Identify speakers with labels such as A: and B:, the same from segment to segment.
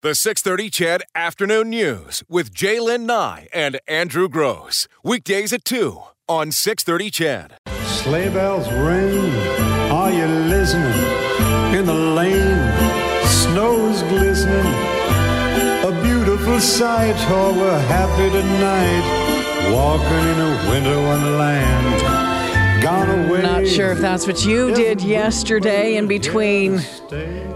A: The 630 CHED Afternoon News with Jaylen Nye and Andrew Gross. Weekdays at 2 on 630 CHED.
B: Sleigh bells ring. Are you listening? In the lane, snow's glistening. A beautiful sight. Oh, we're happy tonight. Walking in a winter wonderland.
C: Not sure if that's what you did yesterday in between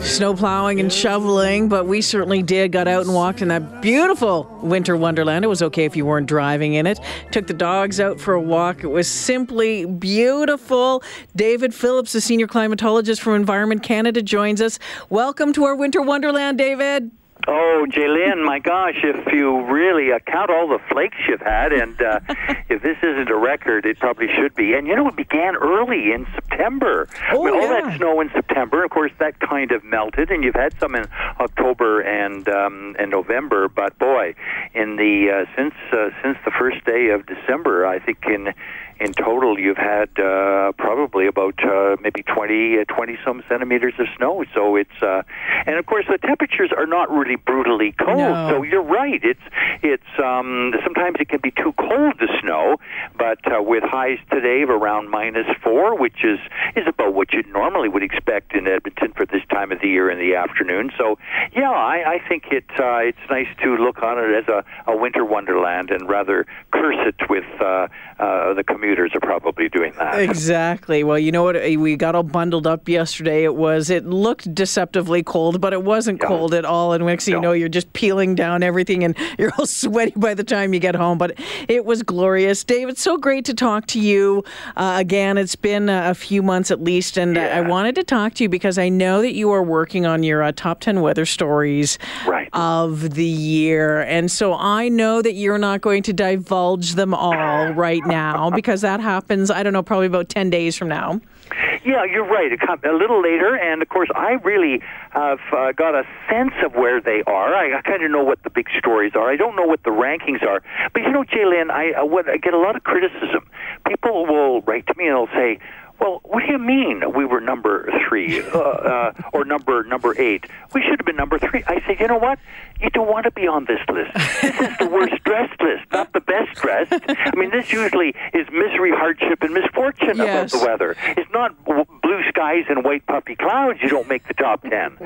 C: snow plowing and shoveling, but we certainly did. Got out and walked in that beautiful winter wonderland. It was okay if you weren't driving in it. Took the dogs out for a walk. It was simply beautiful. David Phillips, the senior climatologist from Environment Canada, joins us. Welcome to our winter wonderland, David.
D: Oh, Jalen, my gosh, if you really uh, count all the flakes you've had, and uh, if this isn't a record, it probably should be. And you know, it began early in September.
C: Oh,
D: I mean, all
C: yeah.
D: that snow in September, of course, that kind of melted, and you've had some in October and um, and November. But boy, in the uh, since uh, since the first day of December, I think in in total you've had uh, probably about uh, maybe 20, uh, 20 some centimeters of snow. So it's uh, and of course the temperatures are not really brutally cold.
C: No.
D: So you're right. It's it's um, sometimes it can be too cold to snow, but uh, with highs today of around minus four, which is is about what you normally would expect in Edmonton for this time of the year in the afternoon. So yeah, I, I think it uh, it's nice to look on it as a, a winter wonderland and rather curse it with uh, uh, the commuters are probably doing that.
C: Exactly. Well, you know what? We got all bundled up yesterday. It was, it looked deceptively cold, but it wasn't
D: Yeah.
C: cold at all. And next thing you know, you're just peeling down everything and you're all sweaty by the time you get home. But it was glorious. David, so great to talk to you uh, again. It's been a few months at least. And uh, I wanted to talk to you because I know that you are working on your uh, top 10 weather stories
D: Right.
C: of the year. And so I know that you're not going to divulge them all right now because that happens, I don't know, probably about 10 days from now.
D: Yeah, you're right. A little later, and of course, I really have uh, got a sense of where they are. I, I kind of know what the big stories are. I don't know what the rankings are, but you know, Jalen, I, I, what, I get a lot of criticism. People will write to me and they'll say. Well, what do you mean we were number three uh, uh, or number number eight? We should have been number three. I say, you know what? You don't want to be on this list. This is the worst dressed list, not the best dressed. I mean, this usually is misery, hardship, and misfortune
C: Yes.
D: about the weather. It's not blue skies and white puffy clouds. You don't make the top ten.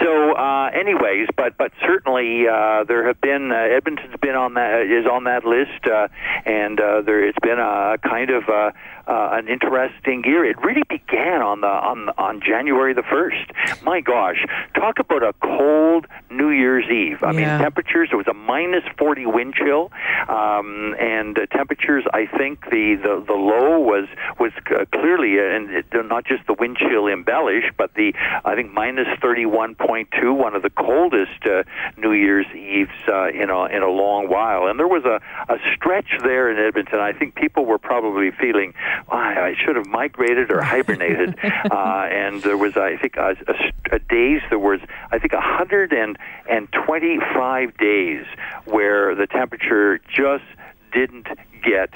D: So, uh, anyways, but but certainly uh, there have been uh, Edmonton's been on that is on that list, uh, and uh, there it's been a kind of uh, uh, an interesting year. It really began on the on on January the first. My gosh, talk about a cold New Year's Eve. I
C: Yeah.
D: mean, temperatures. It was a minus forty wind chill, um, and uh, temperatures. I think the, the the low was was uh, clearly, uh, and it, not just the wind chill embellished, but the I think minus thirty one point two, one of the coldest uh, New Year's Eves uh, in a in a long while. And there was a a stretch there in Edmonton. I think people were probably feeling, "Why, I should have migrated or hibernated. uh, and there was, I think, a, a, a days. There was, I think, a hundred and and twenty five days where the temperature just didn't get.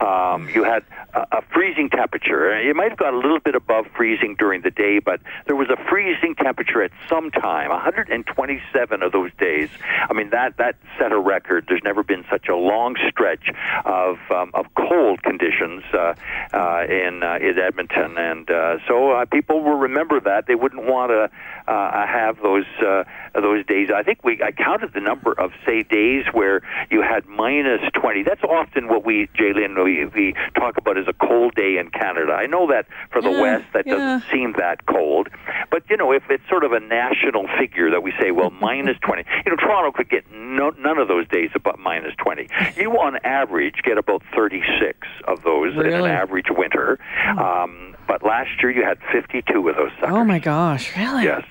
D: Um, you had a, a freezing temperature. It might have got a little bit above freezing during the day, but there was a freezing temperature at some time. 127 of those days. I mean, that that set a record. There's never been such a long stretch of um, of cold conditions uh, uh, in uh, in Edmonton, and uh, so uh, people will remember that. They wouldn't want to uh, have those uh, those days. I think we I counted the number of say days where you had minus 20. That's often what we, Jalen, we, we talk about as a cold day in Canada. I know that for the
C: Yeah,
D: West that
C: yeah.
D: doesn't seem that cold, but you know if it's sort of a national figure that we say, well, minus 20. You know, Toronto could get no, none of those days above minus 20. You on average get about 36 of those in an average winter. Um, but last year you had 52 of those suckers.
C: Oh my gosh, really?
D: Yes.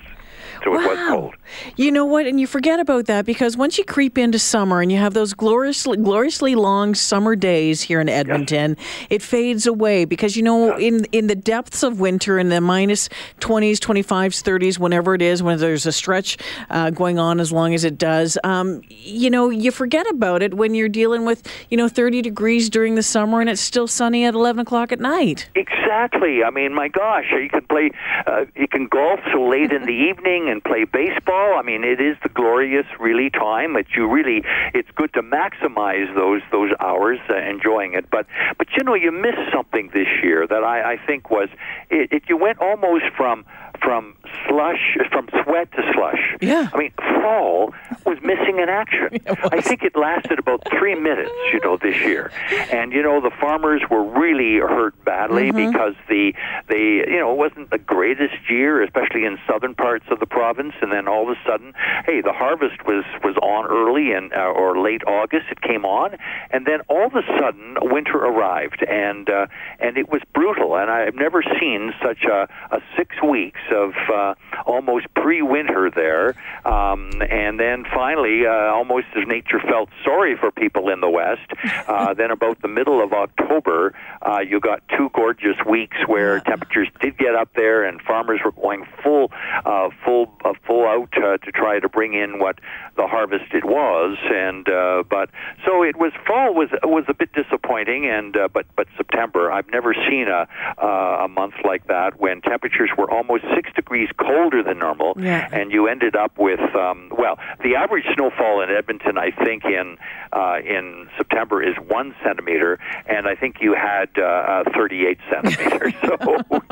D: So it was
C: Wow.
D: cold.
C: You know what? And you forget about that because once you creep into summer and you have those gloriously, gloriously long summer days here in Edmonton, it fades away because you know in in the depths of winter in the minus minus twenties, twenty fives, thirties, whenever it is, when there's a stretch uh, going on as long as it does, um, you know you forget about it when you're dealing with you know thirty degrees during the summer and it's still sunny at eleven o'clock at night.
D: Exactly. I mean, my gosh, you can play, uh, you can golf so late in the evening, and play baseball. I mean, it is the glorious, really time that you really. It's good to maximize those those hours uh, enjoying it. But but you know, you missed something this year that I, I think was it, it. You went almost from from slush, from sweat to slush.
C: Yeah.
D: I mean, fall was missing in action. I think it lasted about three minutes, you know, this year. And you know, the farmers were really hurt badly
C: Mm-hmm.
D: because the they you know it wasn't the greatest year, especially in southern parts of the province. And then all of a sudden, hey, the harvest was was on early and uh, or late August. It came on, and then all of a sudden, winter arrived, and uh, and it was brutal. And I've never seen such a, a six weeks of uh, almost pre-winter there, um, and then finally, uh, almost as nature felt sorry for people in the west, uh, then about the middle of October, uh, you got two gorgeous weeks where temperatures did get up there, and farmers were going full, uh, full, uh, full out uh, to try to bring in what the harvest it was, and uh, but so it was fall was was a bit disappointing, and uh, but but September I've never seen a uh, a month like that when temperatures were almost six degrees colder than normal,
C: Yeah.
D: and you ended up with um, well the average snowfall in Edmonton I think in uh, in September is one centimeter, and I think you had uh, uh, 38 centimeters, so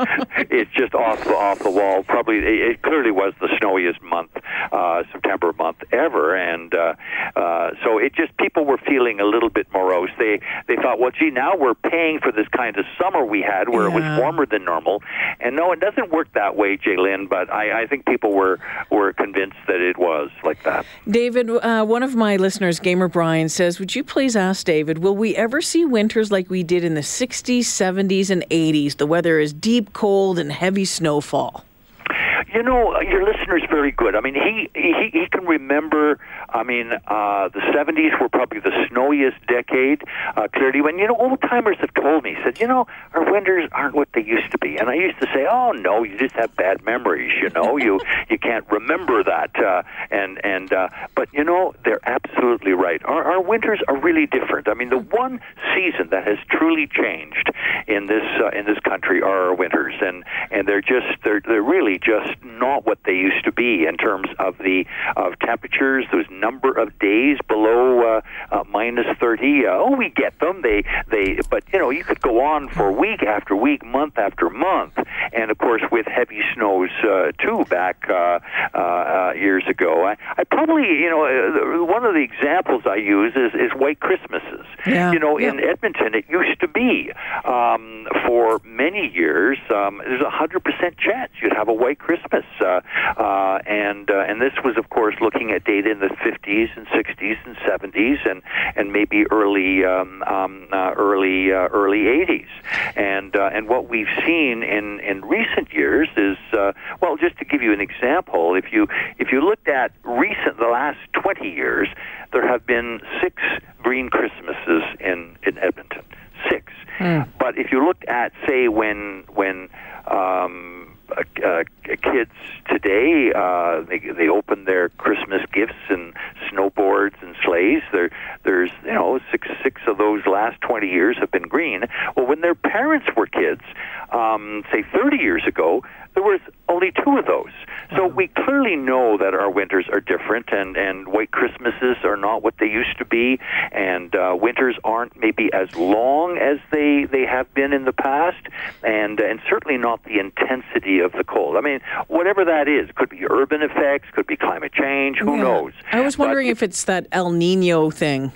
D: it's just off the off the wall. Probably it, it clearly was the snowiest month, uh, September month ever, and uh, uh, so it just people were feeling a little bit morose. They they thought, well, gee, now we're paying for this kind of summer we had where it was warmer than normal, and no, it doesn't work that way, Jalen. But I, I think people were were convinced that it was like that.
C: David, uh, one of my listeners, Gamer Brian, says, Would you please ask David, will we ever see winters like we did in the 60s, 70s, and 80s? The weather is deep cold and heavy snowfall.
D: You know, your listener's very good. I mean, he he, he can remember. I mean, uh, the '70s were probably the snowiest decade. Uh, clearly, when you know, old timers have told me, said, you know, our winters aren't what they used to be. And I used to say, oh no, you just have bad memories. You know, you you can't remember that. Uh, and and uh, but you know, they're absolutely right. Our our winters are really different. I mean, the one season that has truly changed in this uh, in this country are our winters, and and they're just they're they're really just not what they used to be in terms of the of temperatures. Those number of days below uh, uh, minus thirty. Uh, oh, we get them. They they but you know you could go on for week after week, month after month, and of course with heavy snows uh, too back uh, uh, uh, years ago. I, I probably you know uh, one of the examples I use is is white Christmases.
C: Yeah.
D: You know
C: Yeah.
D: in Edmonton it used to be um, for many years. Um, there's a hundred percent chance you'd have a white Christmas, uh, uh, and uh, and this was of course looking at data in the 50s and 60s and 70s and and maybe early um, um, uh, early uh, early 80s, and uh, and what we've seen in in recent years is uh, well, just to give you an example, if you if you looked at recent the last 20 years, there have been six green Christmases in in Edmonton, six. But if you looked at, say, when when um, uh, kids today uh, they they open their Christmas gifts and snowboards and sleighs, there there's you know six six of those last twenty years have been green. Well, when their parents were kids, um, say thirty years ago, there was only two of those. So we clearly know that our winters are different, and and white Christmases are not what they used to be, and uh, winters aren't maybe as long as they they have been in the past, and and certainly not the intensity of the cold. I mean, whatever that is, could be urban effects, could be climate change. Who
C: Yeah.
D: knows?
C: I was
D: But
C: wondering if it's that El Nino thing.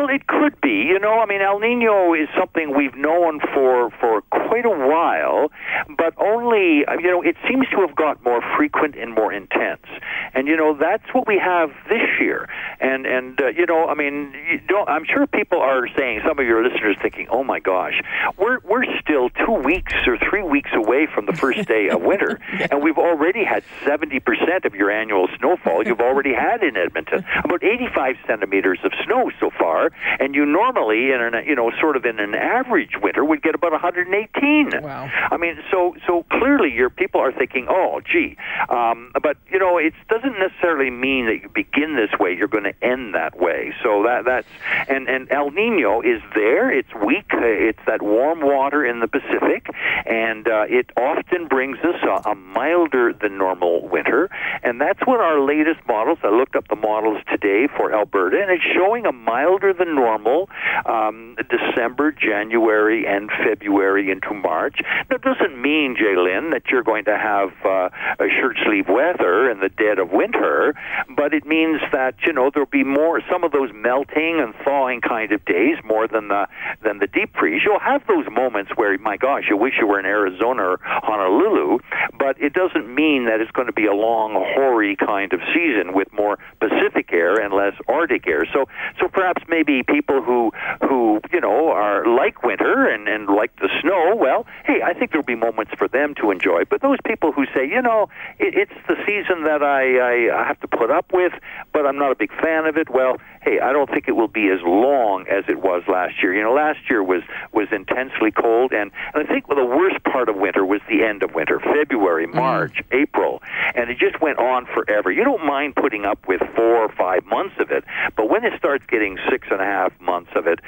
D: Well, it could be. You know, I mean, El Nino is something we've known for for quite a while, but only you know it seems to have got more frequent and more intense. And you know that's what we have this year. And and uh, you know, I mean, you don't, I'm sure people are saying some of your listeners thinking, "Oh my gosh, we're we're still two weeks or three weeks away from the first day of winter, and we've already had 70 percent of your annual snowfall. You've already had in Edmonton about 85 centimeters of snow so far, and you normally in an you know sort of in an average winter would get about 118.
C: Wow.
D: I mean, so so clearly your people are thinking, oh, gee, um, but you know it doesn't necessarily mean that you begin this way, you're going to end that way. So that that's and and El Nino is there. It's weak. It's that warm water in the Pacific, and uh, it often brings us a, a milder than normal winter, and that's what our latest models. I looked up the models today for Alberta, and it's showing a milder than normal um, December, January, and February into March. That doesn't mean, Jalen, that you're going to have uh, a shirt sleeve weather in the dead of winter, but it means that you know there'll be more some of those melting and thawing kind of days more than the than the deep freeze. You'll have those moments where, my gosh, you wish you were in Arizona or Honolulu, but it doesn't mean that it's going to be a long, hoary kind of season with more Pacific air and less Arctic air. So, so perhaps maybe people who who you know are like winter and and like the snow, well, hey, I think there'll be moments for them to enjoy. But those people who say, you know, it, it's the season that I, I have to put up with, but I'm not a big fan of it. Well, hey, I don't think it will be as long as it was last year. You know, last year was was intensely cold, and, and I think the worst part of winter was the end of winter, February, March, mm. April, and it just went on forever. You don't mind putting up with four or five months of it, but when it starts getting six and a half months of it,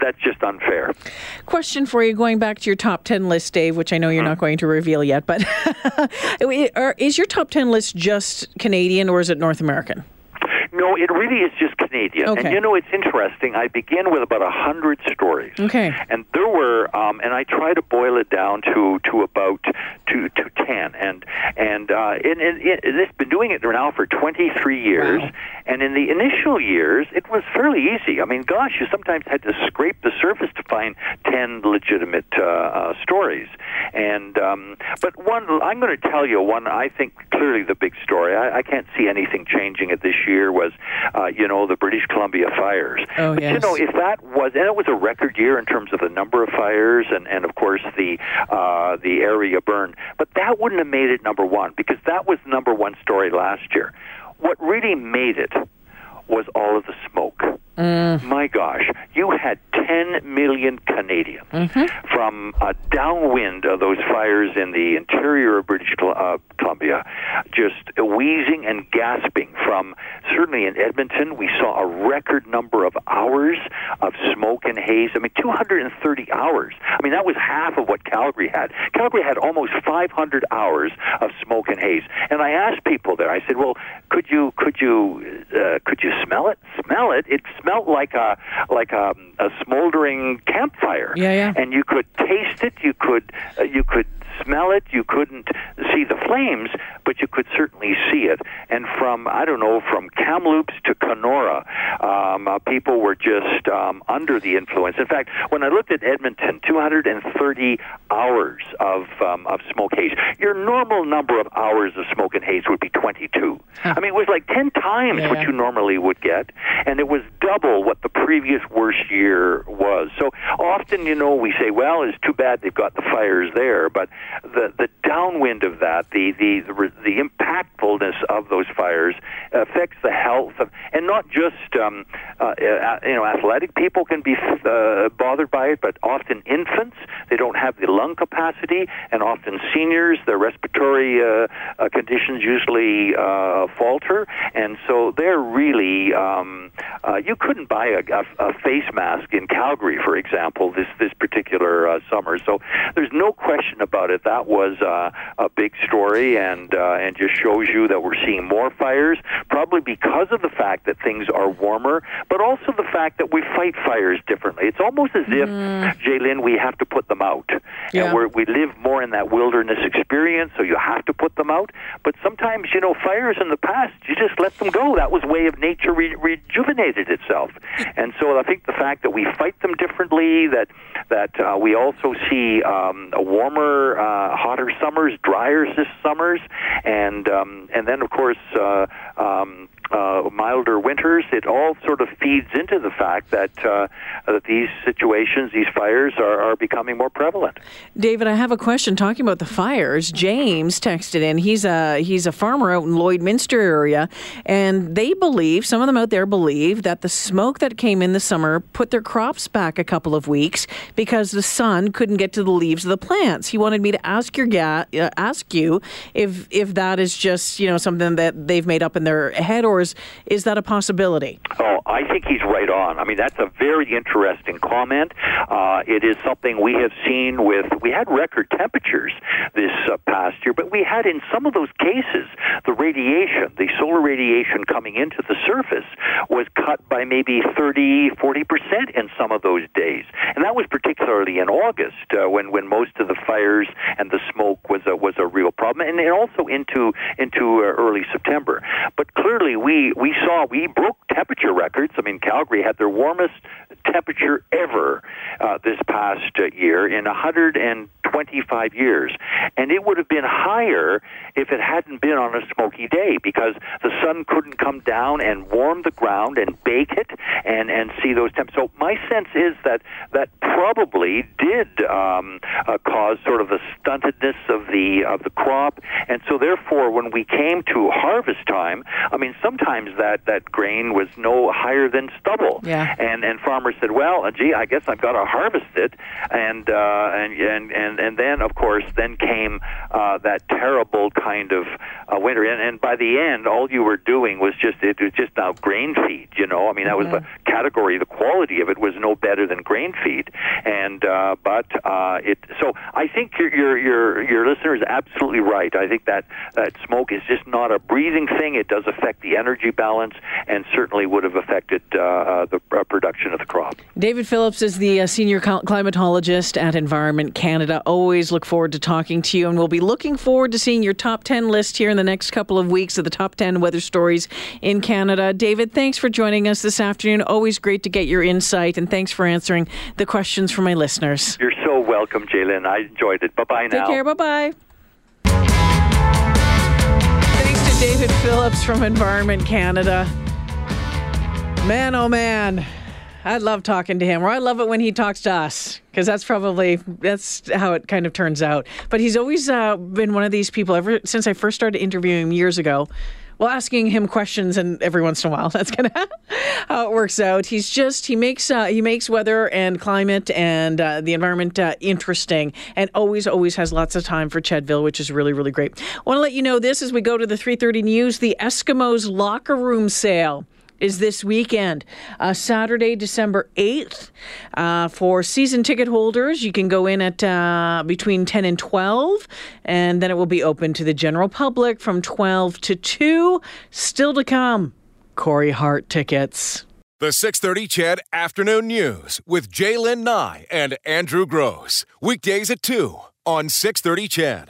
D: that's just unfair.
C: Question for you, going back to your top 10 list, Dave, which I know you're mm. not going to reveal yet, but is your top 10 list just Canadian or is it North American?
D: No, it really is just Canadian.
C: Okay.
D: And you know, it's interesting. I begin with about a hundred stories.
C: Okay.
D: And there were, um, and I try to boil it down to to about to to ten. And and uh, and, and, and it's been doing it now for twenty three years.
C: Wow.
D: And in the initial years, it was fairly easy. I mean, gosh, you sometimes had to scrape the surface to find ten legitimate uh, uh, stories. And um, but one, I'm going to tell you one. I think clearly the big story. I, I can't see anything changing it this year. Was uh, you know the British Columbia fires?
C: Oh,
D: but
C: yes.
D: you know if that was and it was a record year in terms of the number of fires and and of course the uh, the area burned. But that wouldn't have made it number one because that was number one story last year. What really made it was all of the smoke.
C: Mm.
D: My gosh, you had 10 million Canadians
C: mm-hmm.
D: from a downwind of those fires in the interior of British uh, Columbia, just wheezing and gasping from certainly in Edmonton. We saw a record number of hours of smoke and haze. I mean, 230 hours. I mean, that was half of what Calgary had. Calgary had almost 500 hours of smoke and haze. And I asked people there. I said, "Well, could you could you uh, could you smell it? Smell it? It smelt like a like a, a smoldering campfire.
C: Yeah, yeah.
D: And you could taste it. You could uh, you could smell it. You couldn't see the flames, but you could certainly see it. And from, I don't know, from Kamloops to Kenora, um, uh, people were just um, under the influence. In fact, when I looked at Edmonton, 230 hours of, um, of smoke haze. Your normal number of hours of smoke and haze would be 22.
C: Huh.
D: I mean, it was like 10 times
C: Yeah,
D: what you normally would get, and it was double what the previous worst year was. So often, you know, we say, well, it's too bad they've got the fires there, but the the downwind of that, the the the, the impactfulness of those fires affects the health of, and not just um, uh, uh, you know athletic people can be uh, bothered by it, but often infants they don't have the lung capacity, and often seniors their respiratory uh, uh, conditions usually uh, falter, and so they're really um, uh, you couldn't buy a, a, a face mask in Calgary, for example, this this particular uh, summer. So there's no question about it. That was uh, a big story, and uh, and just shows you that we're seeing more fires, probably because of the fact that things are warmer, but also the fact that we fight fires differently. It's almost as if, Jaylin, we have to put them out,
C: Yeah.
D: and we're, we live more in that wilderness experience, so you have to put them out. But sometimes, you know, fires in the past, you just let them go. That was way of nature re- rejuvenated itself, and so I think the fact that we fight them differently, that that uh, we also see um, warmer, uh, hotter summers, drier summers, and um, and then of course uh, um, uh, milder winters, it all sort of feeds into the fact that uh, that these situations, these fires, are, are becoming more prevalent.
C: David, I have a question. Talking about the fires, James texted in. He's a he's a farmer out in Lloydminster area, and they believe some of them out there believe that the smoke that came in the summer put their crops back a couple of weeks because the sun couldn't get to the leaves of the plants. He wanted me to ask your ga- uh, ask you if if that is just you know something that they've made up in their head, or is is that a possibility?
D: Oh, I think he's right on. I mean, that's a very interesting comment. Uh, it is something we have seen with. We had record temperatures this uh, past year, but we had in some of those cases the radiation, the solar radiation coming into the surface was cut by maybe 30, 40 percent in some of those days, and that was particularly in August uh, when when most of the fires and the smoke was a was a problem, and, and also into into uh, early September. But clearly, we we saw we broke temperature records. I mean, Calgary had their warmest temperature ever uh, this past uh, year in 125 years, and it would have been higher if it hadn't been on a smoky day because the sun couldn't come down and warm the ground and bake it and and see those temps. So my sense is that that probably did um, uh, cause sort of a stuntedness of the of the crop, and so therefore when we came to harvest time, I mean sometimes that that grain was no higher than stubble,
C: yeah.
D: and and farmers said, well, gee, I guess I've got to harvest it, and uh, and and and and then of course then came uh, that terrible kind of uh, winter, and, and by the end, all you were doing was just it was just now grain feed. You know, I mean that was the category. The quality of it was no better than grain feed, and uh, but uh, it. So I think your your your your listener is absolutely right. I think that that smoke is just not a breathing thing. It does affect the energy balance, and certainly would have affected uh, uh, the uh, production of the crop.
C: David Phillips is the uh, senior climatologist at Environment Canada. Always look forward to talking to you, and we'll be looking forward to seeing your top 10 list here in the next couple of weeks of the top 10 weather stories in Canada. David, thanks for joining us this afternoon. Always great to get your insight, and thanks for answering the questions from my listeners.
D: You're so welcome, Jalen. I enjoyed it. Bye bye now.
C: Take care. Bye bye. Thanks to David Phillips from Environment Canada. Man, oh man. I love talking to him, or I love it when he talks to us, because that's probably that's how it kind of turns out. But he's always uh, been one of these people ever since I first started interviewing him years ago. Well, asking him questions, and every once in a while, that's kind of how it works out. He's just he makes uh, he makes weather and climate and uh, the environment uh, interesting, and always always has lots of time for Chedville, which is really really great. Want to let you know this as we go to the 3:30 news. The Eskimos locker room sale is this weekend, uh, Saturday, December 8th. Uh, for season ticket holders, you can go in at uh, between 10 and 12, and then it will be open to the general public from 12 to 2. Still to come, Corey Hart tickets.
A: The 630 CHED Afternoon News with Jaylen Nye and Andrew Gross. Weekdays at 2 on 630 CHED.